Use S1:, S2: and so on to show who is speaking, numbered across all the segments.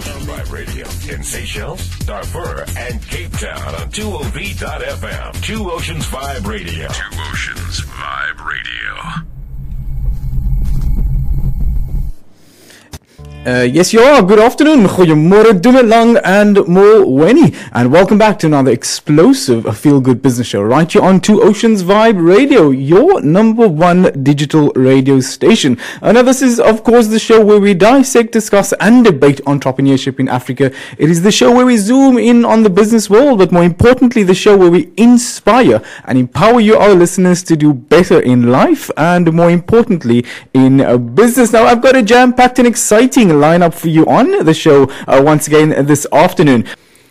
S1: Vibe Radio in Seychelles, Darfur, and Cape Town on 2OV.FM. Two Oceans Vibe Radio. Two Oceans Vibe Radio.
S2: Uh, yes, you are. Good afternoon. Goeiemorgen, Dumelang and Molweni. And welcome back to another explosive feel good business show right here on Two Oceans Vibe Radio, your number one digital radio station. Uh, now, this is, of course, the show where we dissect, discuss, and debate entrepreneurship in Africa. It is the show where we zoom in on the business world, but more importantly, the show where we inspire and empower you, our listeners, to do better in life and more importantly, in uh, business. Now, I've got a jam packed and exciting lineup for you on the show uh, once again this afternoon.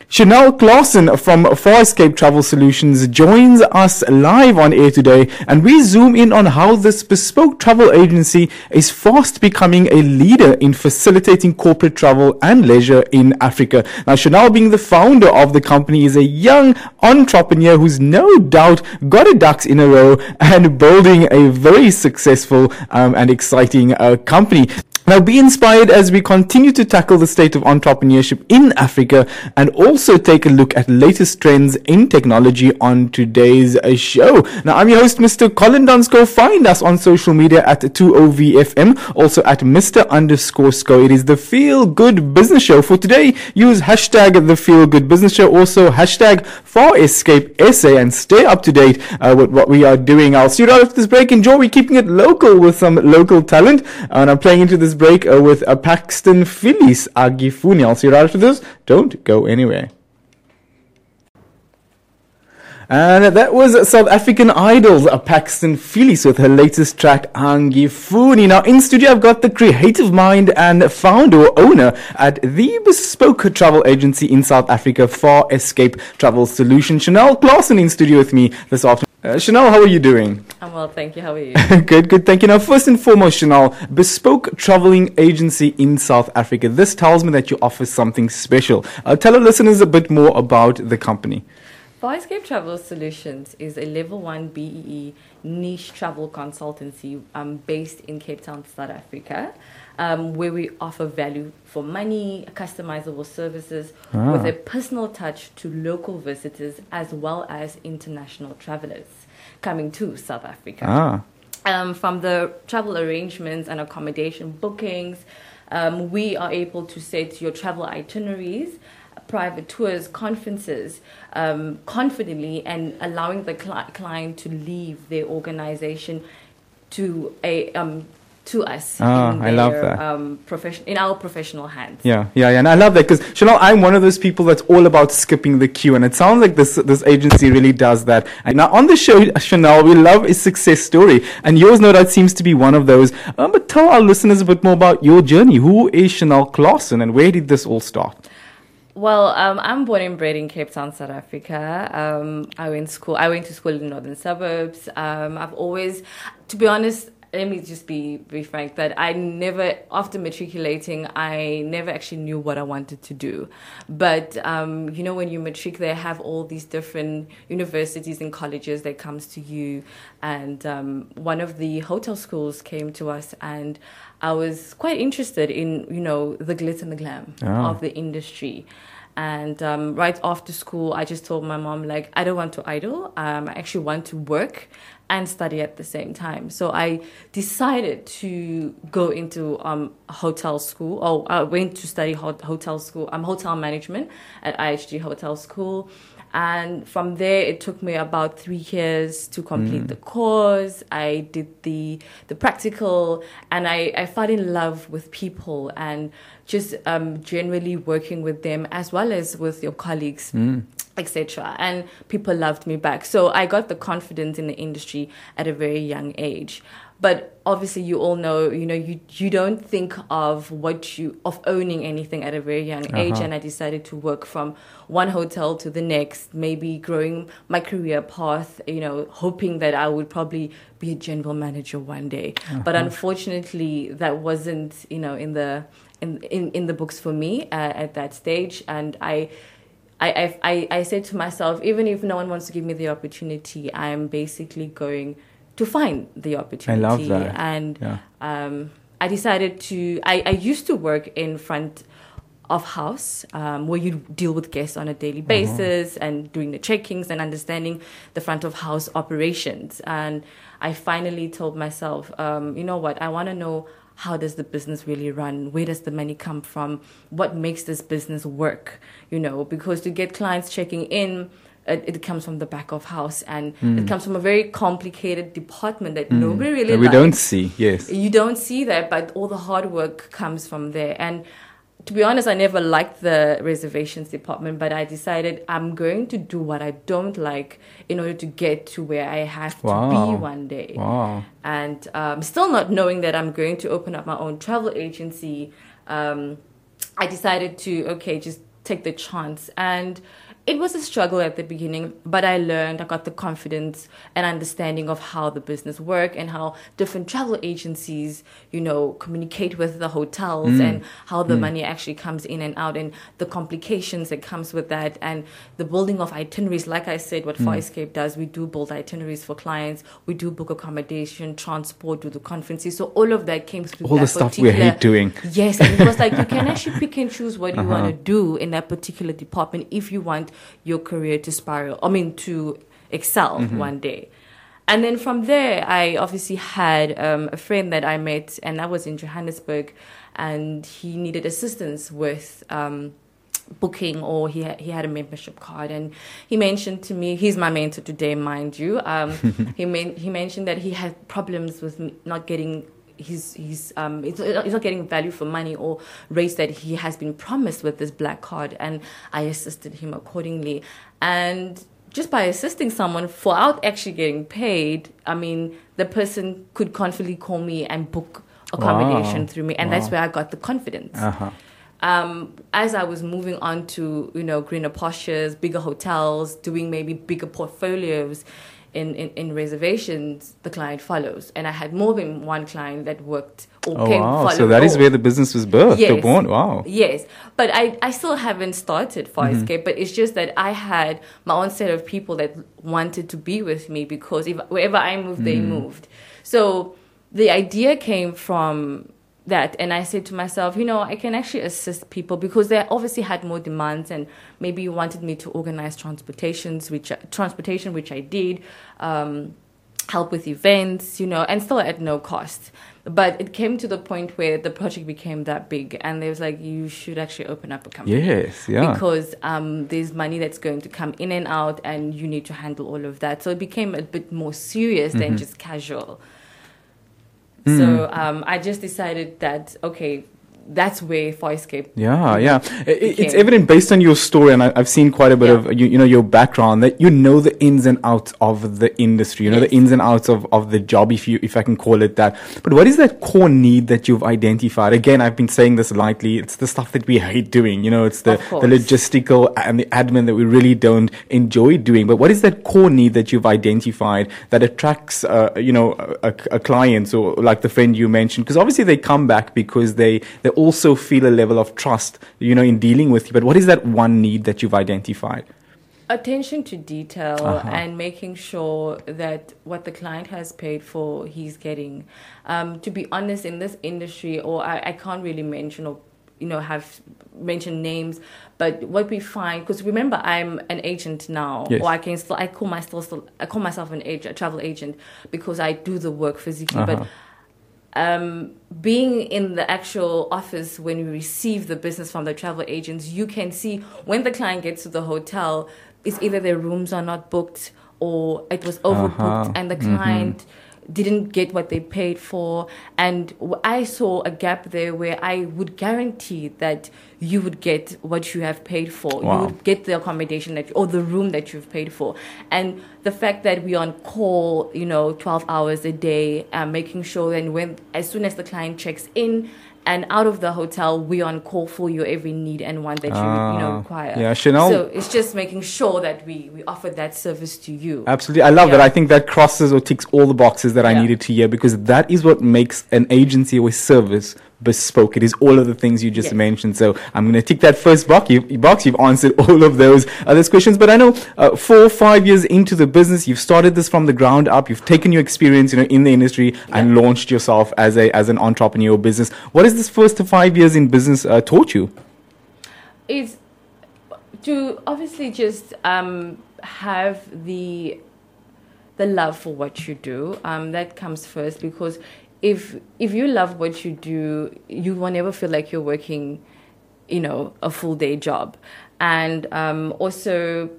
S2: Chanel Claasen from Farescape Travel Solutions joins us live on air today, and we zoom in on how this bespoke travel agency is fast becoming a leader in facilitating corporate travel and leisure in Africa. Now, Chanel, being the founder of the company, is a young entrepreneur who's no doubt got a ducks in a row and building a very successful um, and exciting uh, company. Now, be inspired as we continue to tackle the state of entrepreneurship in Africa and also take a look at latest trends in technology on today's show. Now, I'm your host, Mr. Colin Dunsko. Find us on social media at 2OVFM, also at Mr. underscore SCO. It is the Feel Good Business Show. For today, use hashtag the Feel Good Business Show, also hashtag Farescape SA, and stay up to date uh, with what we are doing. I'll see you right after this break. Enjoy. We're keeping it local with some local talent, and I'm playing into this break uh, with a Paxton Fielies Agifuni. I'll see you right after this. Don't go anywhere. And that was South African Idol's Paxton Fielies with her latest track, Angifuni. Now, in studio, I've got the creative mind and founder owner at the bespoke travel agency in South Africa, Farescape Travel Solution, Chanel Claasen, in studio with me this afternoon. Uh, Chanel, how are you doing?
S3: I'm well, thank you. How are you?
S2: good, good. Thank you. Now, first and foremost, Chanel, bespoke traveling agency in South Africa. This tells me that you offer something special. Uh, tell our listeners a bit more about the company.
S3: Farescape Travel Solutions is a level one BEE niche travel consultancy um, based in Cape Town, South Africa, um, where we offer value for money, customizable services
S2: Ah.
S3: with a personal touch to local visitors as well as international travelers coming to South Africa.
S2: Ah,
S3: um, from the travel arrangements and accommodation bookings. Um, we are able to set your travel itineraries, private tours, conferences um, confidently and allowing the cli- client to leave their organization to a um, to us
S2: Ah,
S3: in
S2: I love that.
S3: Um, profession in our professional hands.
S2: yeah, yeah, yeah. And I love that because Chanel, I'm one of those people that's all about skipping the queue, and it sounds like this this agency really does that. And now on the show, Chanel, we love a success story, and yours, no doubt, seems to be one of those. Um, but tell our listeners a bit more about your journey. Who is Chanel Claasen, and where did this all start?
S3: Well, um, I'm born and bred in Cape Town, South Africa. Um, I went school. I went to school in the northern suburbs. Um, I've always, to be honest, let me just be be frank that I never, after matriculating, I never actually knew what I wanted to do. But um, you know, when you matric, they have all these different universities and colleges that comes to you, and um, one of the hotel schools came to us and. I was quite interested in, you know, the glitz and the glam
S2: Ah.
S3: of the industry. And um, right after school, I just told my mom, like, I don't want to idle. Um, I actually want to work and study at the same time. So I decided to go into um, hotel school. Oh, I went to study hot- hotel school, um, hotel management at IHG Hotel School. And from there, it took me about three years to complete the course. I did the the practical, and I, I fell in love with people and just um, generally working with them as well as with your colleagues etc. And people loved me back. So I got the confidence in the industry at a very young age. But obviously, you all know, you know, you you don't think of what you of owning anything at a very young age.
S2: Uh-huh.
S3: And I decided to work from one hotel to the next, maybe growing my career path. You know, hoping that I would probably be a general manager one day. But unfortunately, that wasn't, you know, in the in in, in the books for me uh, at that stage. And I I, I, I, said to myself, even if no one wants to give me the opportunity, I'm basically going to find the opportunity.
S2: I love that.
S3: And
S2: Yeah.
S3: um, I decided to, I, I used to work in front of house um, where you deal with guests on a daily
S2: Uh-huh.
S3: basis and doing the checkings and understanding the front of house operations. And I finally told myself, um, you know what, I want to know how does the business really run? Where does the money come from? What makes this business work? You know, because to get clients checking in, it, it comes from the back of house and it comes from a very complicated department that nobody really
S2: That Hmm. we
S3: likes
S2: don't see. Yes.
S3: you don't see that, but all the hard work comes from there. And to be honest, I never liked the reservations department, but I decided I'm going to do what I don't like in order to get to where I have to
S2: Wow.
S3: be one day.
S2: Wow.
S3: And um, still not knowing that I'm going to open up my own travel agency, um, I decided to, okay, just take the chance. And it was a struggle at the beginning, but I learned, I got the confidence and understanding of how the business work and how different travel agencies, you know, communicate with the hotels mm. and how the mm. money actually comes in and out and the complications that comes with that and the building of itineraries. Like I said, what mm. Farescape does, we do build itineraries for clients. We do book accommodation, transport, do the conferences. So all of that came through
S2: All
S3: that
S2: the stuff we hate doing.
S3: Yes, and it was like you can actually pick and choose what you uh-huh. want to do in that particular department if you want your career to spiral. I mean, to excel one day. And then from there, I obviously had um, a friend that I met, and that was in Johannesburg, and he needed assistance with. Um, booking or he had, he had a membership card and he mentioned to me he's my mentor today mind you um, he men- he mentioned that he had problems with not getting his his um he's he's not getting value for money or rates that he has been promised with this black card. And I assisted him accordingly. And just by assisting someone without actually getting paid I mean the person could confidently call me and book accommodation
S2: Wow.
S3: through me. And that's where I got the confidence.
S2: Uh-huh.
S3: um, as I was moving on to you know greener postures, bigger hotels, doing maybe bigger portfolios in, in, in reservations, the client follows, and I had more than one client that worked or
S2: Oh
S3: came
S2: wow! So that is where the business was birthed,
S3: Yes.
S2: born. Wow.
S3: Yes, but I, I still haven't started Far
S2: Mm-hmm.
S3: Escape, but it's just that I had my own set of people that wanted to be with me because if wherever I moved, they
S2: Mm.
S3: moved. So the idea came from that, and I said to myself, you know, I can actually assist people because they obviously had more demands, and maybe you wanted me to organize transportations, which transportation, which I did. Um, help with events, you know, and still at no cost. But it came to the point where the project became that big, and they was like, you should actually open up a company.
S2: Yes. Yeah.
S3: Because um, there's money that's going to come in and out, and you need to handle all of that. So it became a bit more serious
S2: Mm-hmm.
S3: than just casual.
S2: Mm.
S3: So um, I just decided that, okay, that's where Farescape.
S2: Yeah, yeah. It's evident based on your story, and I, I've seen quite a bit
S3: Yeah.
S2: of you, you know your background that you know the ins and outs of the industry. You know the ins and outs of, of the job, if you if I can call it that. But what is that core need that you've identified? Again, I've been saying this lightly. It's the stuff that we hate doing. You know, it's the the logistical and the admin that we really don't enjoy doing. But what is that core need that you've identified that attracts, uh, you know, a, a clients or like the friend you mentioned? Because obviously they come back because they they also feel a level of trust, you know, in dealing with you. But what is that one need that you've identified?
S3: attention to detail
S2: Uh-huh.
S3: and making sure that what the client has paid for he's getting um, to be honest in this industry or I, I can't really mention or you know have mentioned names but what we find because remember i'm an agent now
S2: Yes.
S3: or i can still i call myself still i call myself an agent a travel agent because i do the work physically
S2: Uh-huh.
S3: but um, being in the actual office when you receive the business from the travel agents, you can see when the client gets to the hotel, it's either their rooms are not booked or it was overbooked
S2: Uh-huh.
S3: and the
S2: Mhm.
S3: client didn't get what they paid for. And I saw a gap there where I would guarantee that you would get what you have paid for.
S2: Wow.
S3: You would get the accommodation that or the room that you've paid for. And the fact that we're on call, you know, 12 hours a day, uh, making sure that when as soon as the client checks in and out of the hotel, we're on call for your every need and want that you, you know
S2: Ah,
S3: require.
S2: yeah, Chanel-
S3: So it's just making sure that we we offer that service to you.
S2: Absolutely. I love that. I think that crosses or ticks all the boxes that I needed to hear because that is what makes an agency or a service bespoke. It is all of the things you just
S3: Yes.
S2: mentioned. So I'm going to tick that first box. You've, box. You've answered all of those other questions. But I know uh, four, five years into the business, you've started this from the ground up. You've taken your experience, you know, in the industry and launched yourself as a as an entrepreneur business. What has this first five years in business uh, taught you?
S3: It's to obviously just um, have the the love for what you do. Um, that comes first because if if you love what you do, you will never feel like you're working, you know, a full day job, and um, also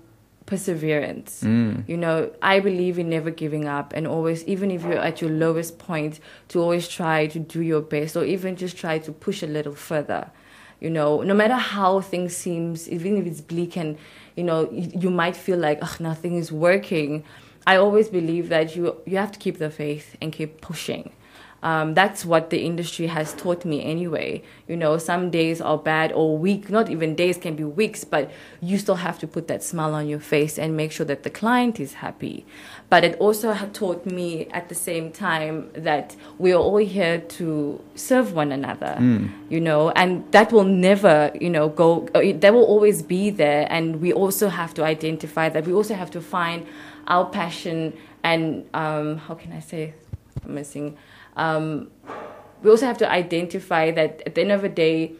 S3: perseverance. You know, I believe in never giving up and always, even if you're at your lowest point, to always try to do your best or even just try to push a little further. You know, no matter how things seems, even if it's bleak and you know you, you might feel like Ugh, nothing is working. I always believe that you you have to keep the faith and keep pushing. Um, that's what the industry has taught me anyway. You know, some days are bad or weak, not even days can be weeks, but you still have to put that smile on your face and make sure that the client is happy. But it also taught me at the same time that we are all here to serve one another, you know, and that will never, you know, go, uh, that will always be there. And we also have to identify that. We also have to find our passion and, um, how can I say, I'm missing um, we also have to identify that at the end of the day,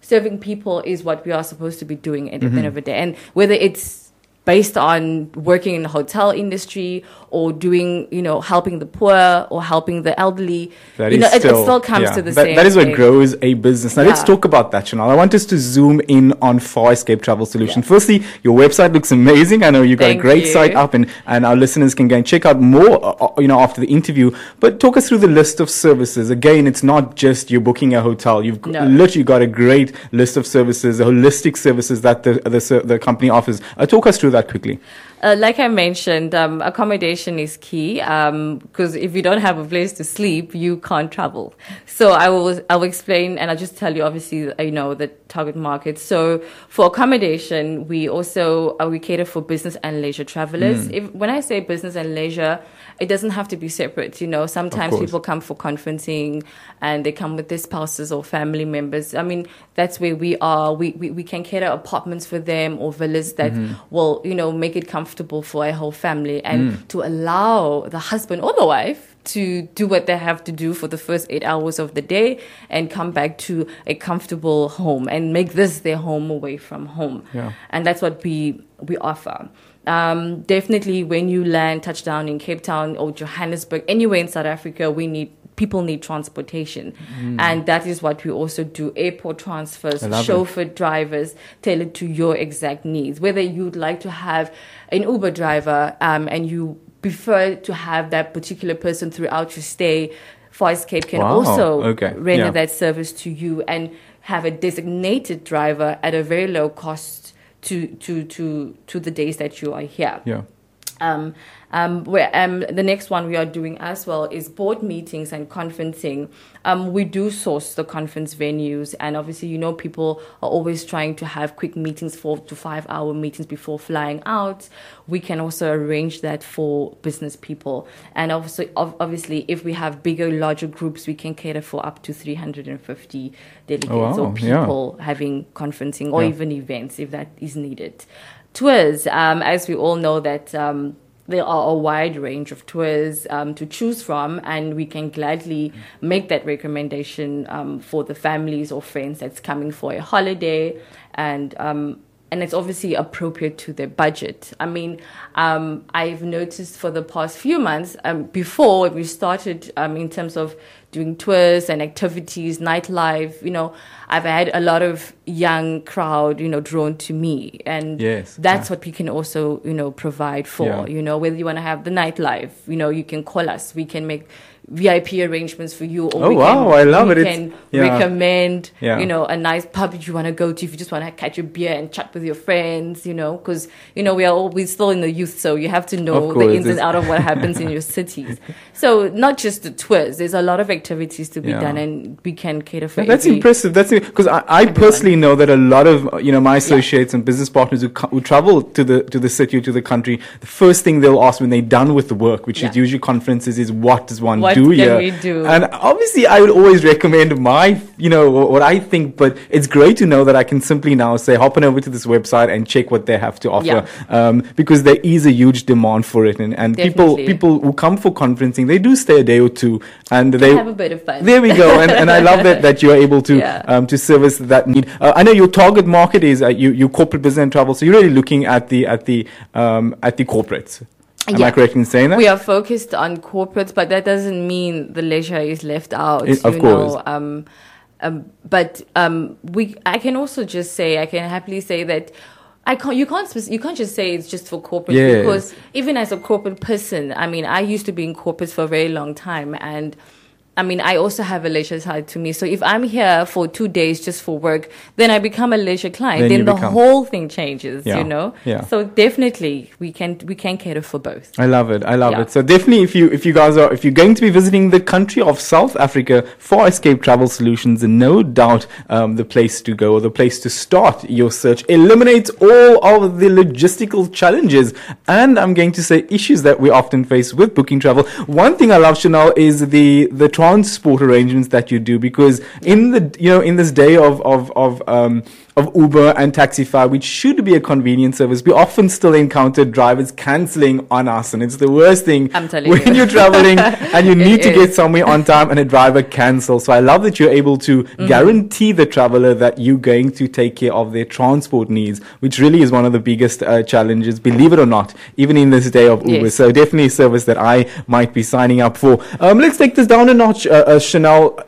S3: serving people is what we are supposed to be doing at the end of the day. And whether it's based on working in the hotel industry or doing, you know, helping the poor or helping the elderly,
S2: That
S3: you
S2: is
S3: know, it, it
S2: still,
S3: still comes
S2: yeah,
S3: to the
S2: that,
S3: same.
S2: That is what
S3: thing.
S2: grows a business. Now let's talk about that, Chanel. I want us to zoom in on Farescape Travel Solution.
S3: Yeah.
S2: Firstly, your website looks amazing. I know you've got a great
S3: you.
S2: site up, and, and our listeners can go and check out more, uh, uh, you know, after the interview. But talk us through the list of services. Again, it's not just you're booking a hotel. You've
S3: No.
S2: literally got a great list of services, the holistic services that the the, the company offers. Uh, talk us through that quickly.
S3: Uh, like I mentioned, um, accommodation is key because if you don't have a place to sleep, you can't travel. So I will I will explain and I'll just tell you obviously you know the target market. So for accommodation, we also uh, we cater for business and leisure travelers. If when I say business and leisure, it doesn't have to be separate. You know, sometimes people come for conferencing and they come with their spouses or family members. I mean, that's where we are. We, we, we can cater apartments for them or villas that mm-hmm. will, you know, make it comfortable for a whole family and mm. to allow the husband or the wife to do what they have to do for the first eight hours of the day and come back to a comfortable home and make this their home away from home.
S2: Yeah.
S3: And that's what we, we offer. Um, definitely when you land, touchdown in Cape Town or Johannesburg, anywhere in South Africa, we need people need transportation. And that is what we also do. Airport transfers,
S2: love it.
S3: chauffeur drivers tailored to your exact needs. Whether you'd like to have an Uber driver um, and you prefer to have that particular person throughout your stay, Farescape can
S2: Wow.
S3: also
S2: Okay.
S3: render
S2: Yeah.
S3: that service to you and have a designated driver at a very low cost to to to to the days that you are here.
S2: Yeah.
S3: Um, um, where, um, the next one we are doing as well is board meetings and conferencing. Um, we do source the conference venues, and obviously, you know, people are always trying to have quick meetings, four to five hour meetings before flying out. We can also arrange that for business people, and obviously, ob- obviously, if we have bigger, larger groups, we can cater for up to 350 delegates
S2: Oh, wow.
S3: or
S2: Yeah.
S3: people having conferencing or
S2: Yeah.
S3: even events if that is needed. Tours, um, as we all know that um, there are a wide range of tours um, to choose from, and we can gladly make that recommendation um, for the families or friends that's coming for a holiday, and um, and it's obviously appropriate to their budget. I mean, um, I've noticed for the past few months, um, before we started um, in terms of doing tours and activities, nightlife, you know, I've had a lot of young crowd, you know, drawn to me. And
S2: Yes,
S3: that's
S2: yeah.
S3: what we can also, you know, provide for,
S2: Yeah.
S3: you know, whether you want to have the nightlife, you know, you can call us. We can make VIP arrangements for you. Or
S2: Oh,
S3: we
S2: wow,
S3: can,
S2: I love
S3: we
S2: it. It's-
S3: can
S2: yeah.
S3: recommend,
S2: Yeah.
S3: you know, a nice pub that you want to go to if you just want to catch a beer and chat with your friends, you know, because, you know, we are all, we're still in the youth, so you have to know the ins and out of what happens in your cities. So not just the tours, there's a lot of activities to be
S2: Yeah.
S3: done and we can cater for
S2: that's
S3: every-
S2: impressive. That's because I, I personally know that a lot of you know my associates and business partners who, who travel to the to the city or to the country, the first thing they'll ask when they're done with the work, which is usually conferences, is what does one
S3: What What
S2: do
S3: can
S2: here.
S3: we do?
S2: And obviously, I would always recommend my, you know, what I think. But it's great to know that I can simply now say, hop on over to this website and check what they have to offer,
S3: Yeah.
S2: um, because there is a huge demand for it, and, and people people who come for conferencing, they do stay a day or two, and they
S3: have a bit of fun.
S2: There we go, and, and I love that that you are able to
S3: Yeah.
S2: um, to service that need. Uh, I know your target market is uh, you, you corporate business and travel, so you're really looking at the at the um, at the corporates. Am I correct in saying that?
S3: We are focused on corporates, but that doesn't mean the leisure is left out.
S2: It- of
S3: you
S2: course.
S3: Know, um, um, but um, we, I can also just say, I can happily say that. I can't. You can't. You can't just say it's just for corporate
S2: Yes.
S3: because even as a corporate person, I mean, I used to be in corporates for a very long time, and I mean, I also have a leisure side to me. So if I'm here for two days just for work, then I become a leisure client.
S2: Then
S3: Then, the
S2: become-
S3: whole thing changes.
S2: Yeah.
S3: You know.
S2: Yeah.
S3: So definitely, we can we can cater for both.
S2: I love it. I love
S3: Yeah.
S2: it. So definitely, if you if you guys are if you're going to be visiting the country of South Africa Farescape Travel Solutions, no doubt um, the place to go or the place to start your search eliminates all of the logistical challenges and I'm going to say issues that we often face with booking travel. One thing I love, Chanel, is the the transport arrangements that you do because in the you know in this day of of of um, of Uber and Taxify, which should be a convenient service, we often still encounter drivers cancelling on us, and it's the worst thing
S3: I'm telling
S2: when
S3: you.
S2: you're traveling and you need to
S3: is.
S2: get somewhere on time and a driver cancels. So I love that you're able to
S3: Mm-hmm.
S2: guarantee the traveler that you're going to take care of their transport needs, which really is one of the biggest uh, challenges, believe it or not, even in this day of Uber.
S3: Yes.
S2: So definitely a service that I might be signing up for. Um, let's take this down a notch, uh, uh, Chanel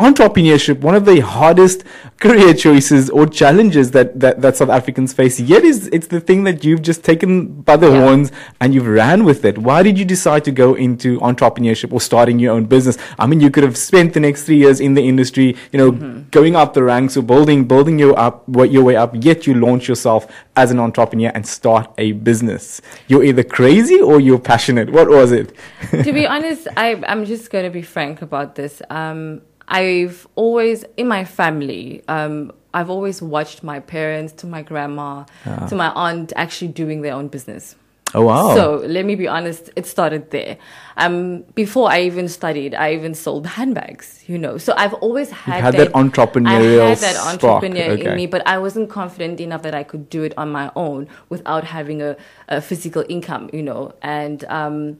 S2: entrepreneurship one of the hardest career choices or challenges that, that, that South Africans face. Yet is it's the thing that you've just taken by the
S3: Yeah.
S2: horns and you've ran with it. Why did you decide to go into entrepreneurship or starting your own business? I mean you could have spent the next three years in the industry you know going up the ranks or building building your up what your way up yet you launch yourself as an entrepreneur and start a business. You're either crazy or you're passionate. What was it?
S3: To be honest, I, I'm just going to be frank about this. Um, I've always, in my family, um, I've always watched my parents, to my grandma, to my aunt actually doing their own business.
S2: oh wow
S3: So let me be honest, it started there. Um, before I even studied, I even sold handbags, you know. So I've always had,
S2: had that entrepreneurial
S3: I had that
S2: spark,
S3: entrepreneur
S2: okay.
S3: in me, but I wasn't confident enough that I could do it on my own without having a, a physical income, you know. And um,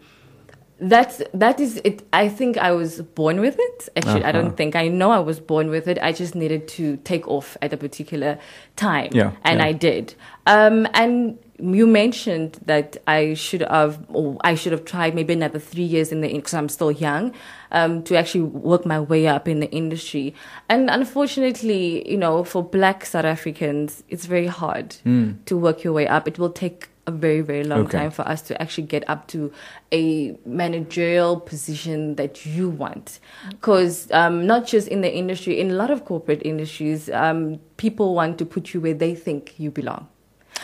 S3: that's that is it. I think I was born with it. Actually, I
S2: Uh-huh.
S3: don't think I know I was born with it. I just needed to take off at a particular time,
S2: Yeah,
S3: and
S2: yeah.
S3: I did. Um, and you mentioned that I should have, or I should have tried maybe another three years in the because I'm still young, um, to actually work my way up in the industry. And unfortunately, you know, for Black South Africans, it's very hard to work your way up. It will take a very very long
S2: Okay.
S3: time for us to actually get up to a managerial position that you want because um, not just in the industry in a lot of corporate industries um, people want to put you where they think you belong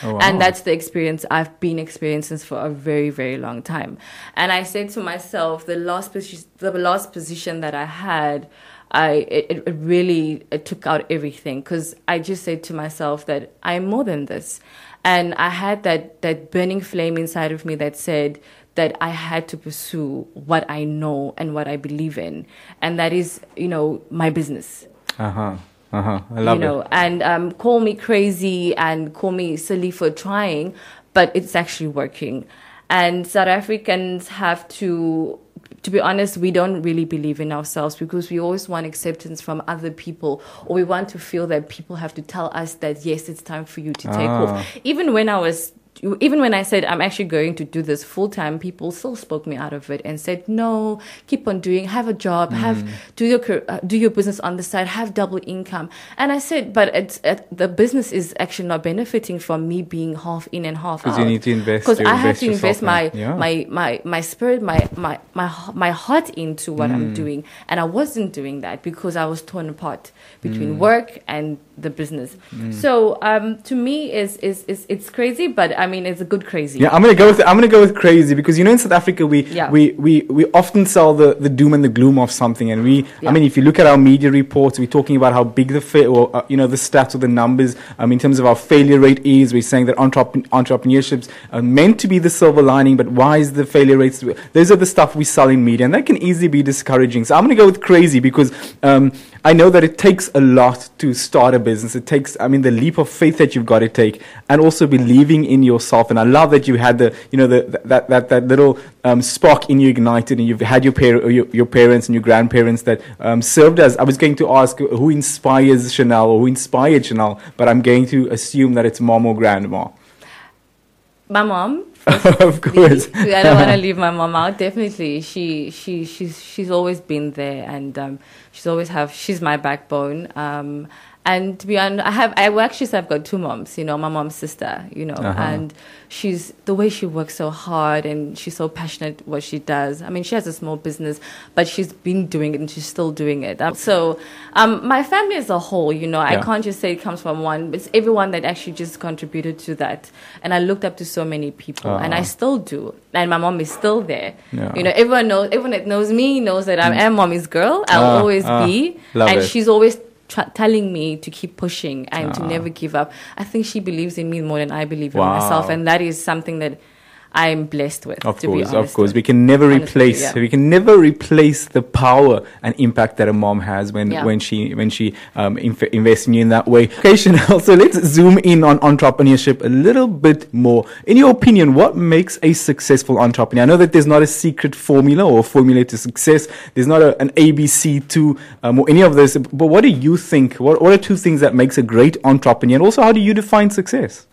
S2: Oh, wow.
S3: and that's the experience I've been experiencing for a very, very long time. And I said to myself, the last position, the last position that I had, I it, it really it took out everything. Because I just said to myself that I'm more than this, and I had that that burning flame inside of me that said that I had to pursue what I know and what I believe in, and that is you know my business.
S2: Uh-huh uh-huh I love
S3: you know,
S2: it
S3: and um, call me crazy and call me silly for trying, but it's actually working. And South Africans have to, to be honest, we don't really believe in ourselves because we always want acceptance from other people, or we want to feel that people have to tell us that yes, it's time for you to take
S2: Ah.
S3: off. Even when I was even when I said I'm actually going to do this full time, people still spoke me out of it and said, "No, keep on doing. Have a job. Have do your uh, do your business on the side. Have double income." And I said, "But it's it, the business is actually not benefiting from me being half in and half out.
S2: you need to invest
S3: Because I have to invest
S2: in-
S3: my
S2: yeah.
S3: my my my spirit, my my my my heart into what
S2: Mm.
S3: I'm doing, and I wasn't doing that because I was torn apart between
S2: Mm.
S3: work and the business. So um, to me, is is is it's crazy, but I I mean, it's a good crazy.
S2: Yeah, I'm gonna go with I'm gonna go with crazy because you know in South Africa we
S3: Yeah.
S2: we, we, we often sell the, the doom and the gloom of something, and we
S3: Yeah.
S2: I mean if you look at our media reports, we're talking about how big the fa- or uh, you know the stats or the numbers um, in terms of our failure rate is. We're saying that entrep- entrepreneurships are meant to be the silver lining, but why is the failure rates? Those are the stuff we sell in media, and that can easily be discouraging. So I'm gonna go with crazy because um, I know that it takes a lot to start a business. It takes, I mean, the leap of faith that you've got to take, and also believing in yourself. And I love that you had the, you know, the, that that that little um, spark in you ignited, and you've had your, par- your your parents and your grandparents that um, served as. I was going to ask who inspires Chanel or who inspired Chanel, but I'm going to assume that it's mom or grandma.
S3: My mom.
S2: of course.
S3: I don't want to leave my mom out. Definitely, she she she's she's always been there, and um, she's always have she's my backbone. Um, and to be honest, I have I actually say I've got two moms. You know, my mom's sister. You know,
S2: Uh-huh.
S3: and she's the way she works so hard, and she's so passionate what she does. I mean, she has a small business, but she's been doing it, and she's still doing it. Um, so, um, my family as a whole, you know, I can't just say it comes from one. It's everyone that actually just contributed to that, and I looked up to so many people, and I
S2: Ah.
S3: still do. And my mom is still there.
S2: Yeah.
S3: You know, everyone knows. Everyone that knows me knows that I am mommy's girl. I'll
S2: Ah,
S3: always
S2: ah,
S3: be,
S2: love
S3: and
S2: it.
S3: she's always. Tr- telling me to keep pushing and to
S2: Ah.
S3: never give up. I think she believes in me more than I believe in myself, and that is something that I'm blessed with.
S2: Of
S3: to be
S2: course, of course. We can never
S3: Honestly,
S2: replace
S3: yeah.
S2: we can never replace the power and impact that a mom has when
S3: Yeah.
S2: when she when she um, inf- invests in you in that way. Okay, Chanel. So let's zoom in on entrepreneurship a little bit more. In your opinion, what makes a successful entrepreneur? I know that there's not a secret formula or formula to success. There's not a, an ABC to um, or any of this. But what do you think? What what are two things that makes a great entrepreneur? And also, how do you define success?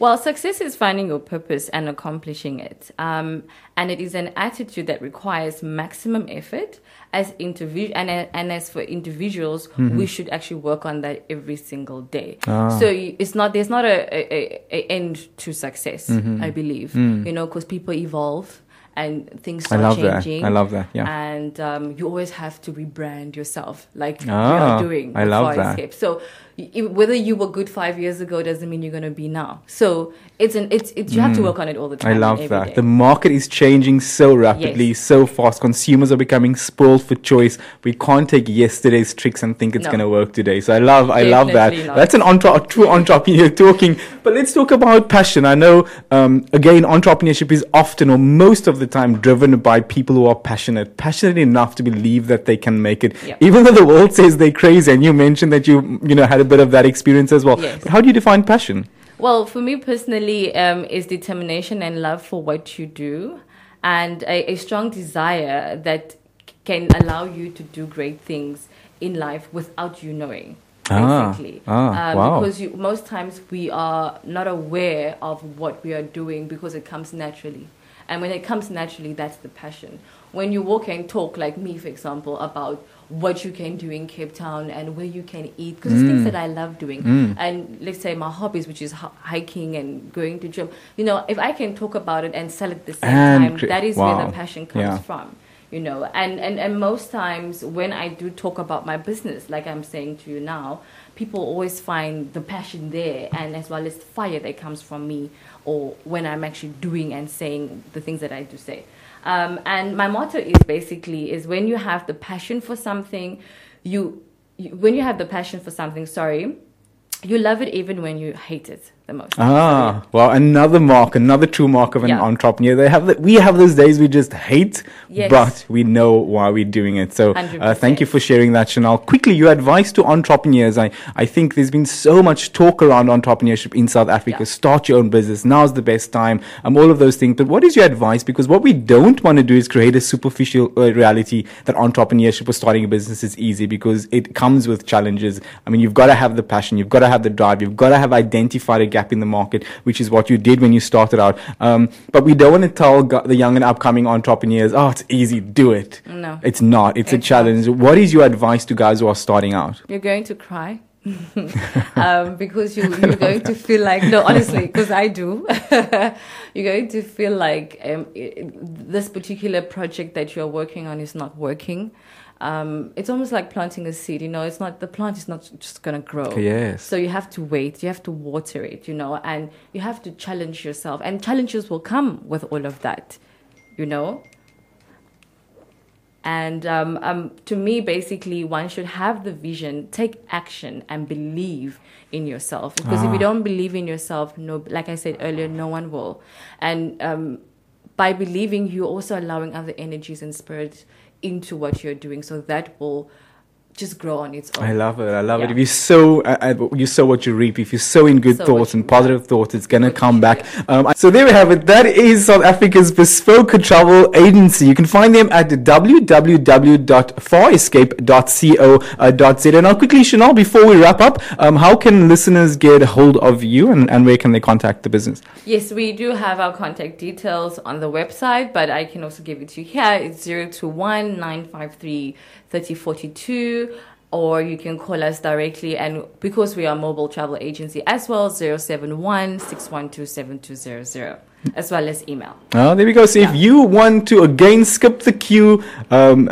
S3: Well, success is finding your purpose and accomplishing it. Um, and it is an attitude that requires maximum effort. As individual and, and as for individuals, we should actually work on that every single day.
S2: Ah.
S3: So it's not there's not a, a, a, end to success. I believe you know because people evolve and things
S2: I
S3: start
S2: love that. I love that. Yeah.
S3: And um, you always have to rebrand yourself, like you
S2: Ah,
S3: are doing.
S2: I love that.
S3: Escape. So whether you were good five years ago doesn't mean you're going to be now. So it's an it's, it's you have to work on it all the
S2: time. I love that.
S3: day.
S2: The market is changing so rapidly,
S3: Yes.
S2: so fast. Consumers are becoming spoiled for choice. We can't take yesterday's tricks and think it's
S3: No.
S2: going to work today. So I love, I love that.
S3: Not.
S2: That's an entre- true entrepreneur talking. But let's talk about passion. I know, um, again, entrepreneurship is often or most of the time driven by people who are passionate, passionate enough to believe that they can make it,
S3: Yeah.
S2: even though the world says they're crazy. And you mentioned that you, you know, had a bit of that experience as well.
S3: Yes.
S2: But how do you define passion?
S3: Well, for me personally, um, is determination and love for what you do, and a, a strong desire that can allow you to do great things in life without you knowing.
S2: Ah,
S3: Basically,
S2: ah,
S3: um,
S2: wow.
S3: because you, most times we are not aware of what we are doing because it comes naturally, and when it comes naturally, that's the passion. When you walk and talk, like me, for example, about what you can do in Cape Town and where you can eat, because it's
S2: Mm.
S3: things that I love doing. And let's say my hobbies, which is hiking and going to gym. You know, if I can talk about it and sell at the same
S2: And
S3: time,
S2: cre-
S3: that is where the passion comes
S2: Yeah.
S3: from. You know, and, and, and most times when I do talk about my business, like I'm saying to you now, people always find the passion there and as well as the fire that comes from me or when I'm actually doing and saying the things that I do say. Um, and my motto is basically is when you have the passion for something, you, you when you have the passion for something, sorry, you love it even when you hate it the most.
S2: Ah, well, another mark, another true mark of an
S3: Yeah.
S2: entrepreneur. They have, the, we have those days we just hate,
S3: Yes.
S2: but we know why we're doing it. So, uh, thank you for sharing that, Chanel. Quickly, your advice to entrepreneurs. I, I think there's been so much talk around entrepreneurship in South Africa.
S3: Yeah.
S2: Start your own business. Now's the best time. Um, all of those things. But what is your advice? Because what we don't want to do is create a superficial uh, reality that entrepreneurship or starting a business is easy because it comes with challenges. I mean, you've got to have the passion. You've got to have the drive. You've got to have identified a gap in the market, which is what you did when you started out. Um, but we don't want to tell the young and upcoming entrepreneurs, oh, it's easy, do it.
S3: No.
S2: It's not. It's, a
S3: It's
S2: challenge. What is your advice to guys who are starting out?
S3: You're going to cry. um, because you, you're going to feel like no honestly because i do you're going to feel like um, i this particular project that you're working on is not working um, it's almost like planting a seed. You know, it's not the plant is not just gonna grow.
S2: Yes.
S3: So you have to wait. You have to water it. You know, and you have to challenge yourself, and challenges will come with all of that. You know. And um, um, to me, basically, one should have the vision, take action, and believe in yourself. Because if you don't believe in yourself, no, like I said earlier, no one will. And um, by believing, you're also allowing other energies and spirits into what you're doing, so that will just grow on its own.
S2: I love it. I love it. If you sow, uh, uh, you sow what you reap. If you sow in good
S3: Sow
S2: thoughts and positive thoughts, it's gonna come back. Um, so there we have it. That is South Africa's bespoke travel agency. You can find them at www.farescape.co.za. And now, quickly, Chanel, before we wrap up, um, how can listeners get hold of you, and, and where can they contact the business?
S3: Yes, we do have our contact details on the website, but I can also give it to you here. It's 021 953 3042, or you can call us directly. And because we are a mobile travel agency as well, 071 612 7200, as well as email.
S2: Oh, there we go. So if you want to again skip the queue, um,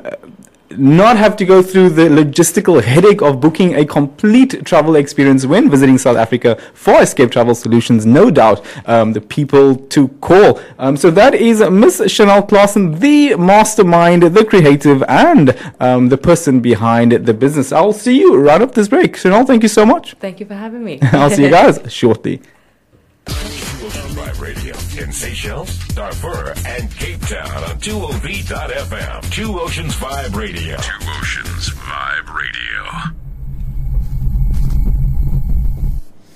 S2: not have to go through the logistical headache of booking a complete travel experience when visiting South Africa Farescape Travel Solutions, no doubt um, the people to call. Um, so that is Miss Chanel Claasen, the mastermind, the creative, and um, the person behind the business. I'll see you right up this break. Chanel, thank you so much.
S3: Thank you for having me.
S2: I'll see you guys shortly.
S1: In Seychelles, Darfur, and Cape Town on 2OV.FM. Two Oceans Vibe Radio. Two Oceans Vibe Radio.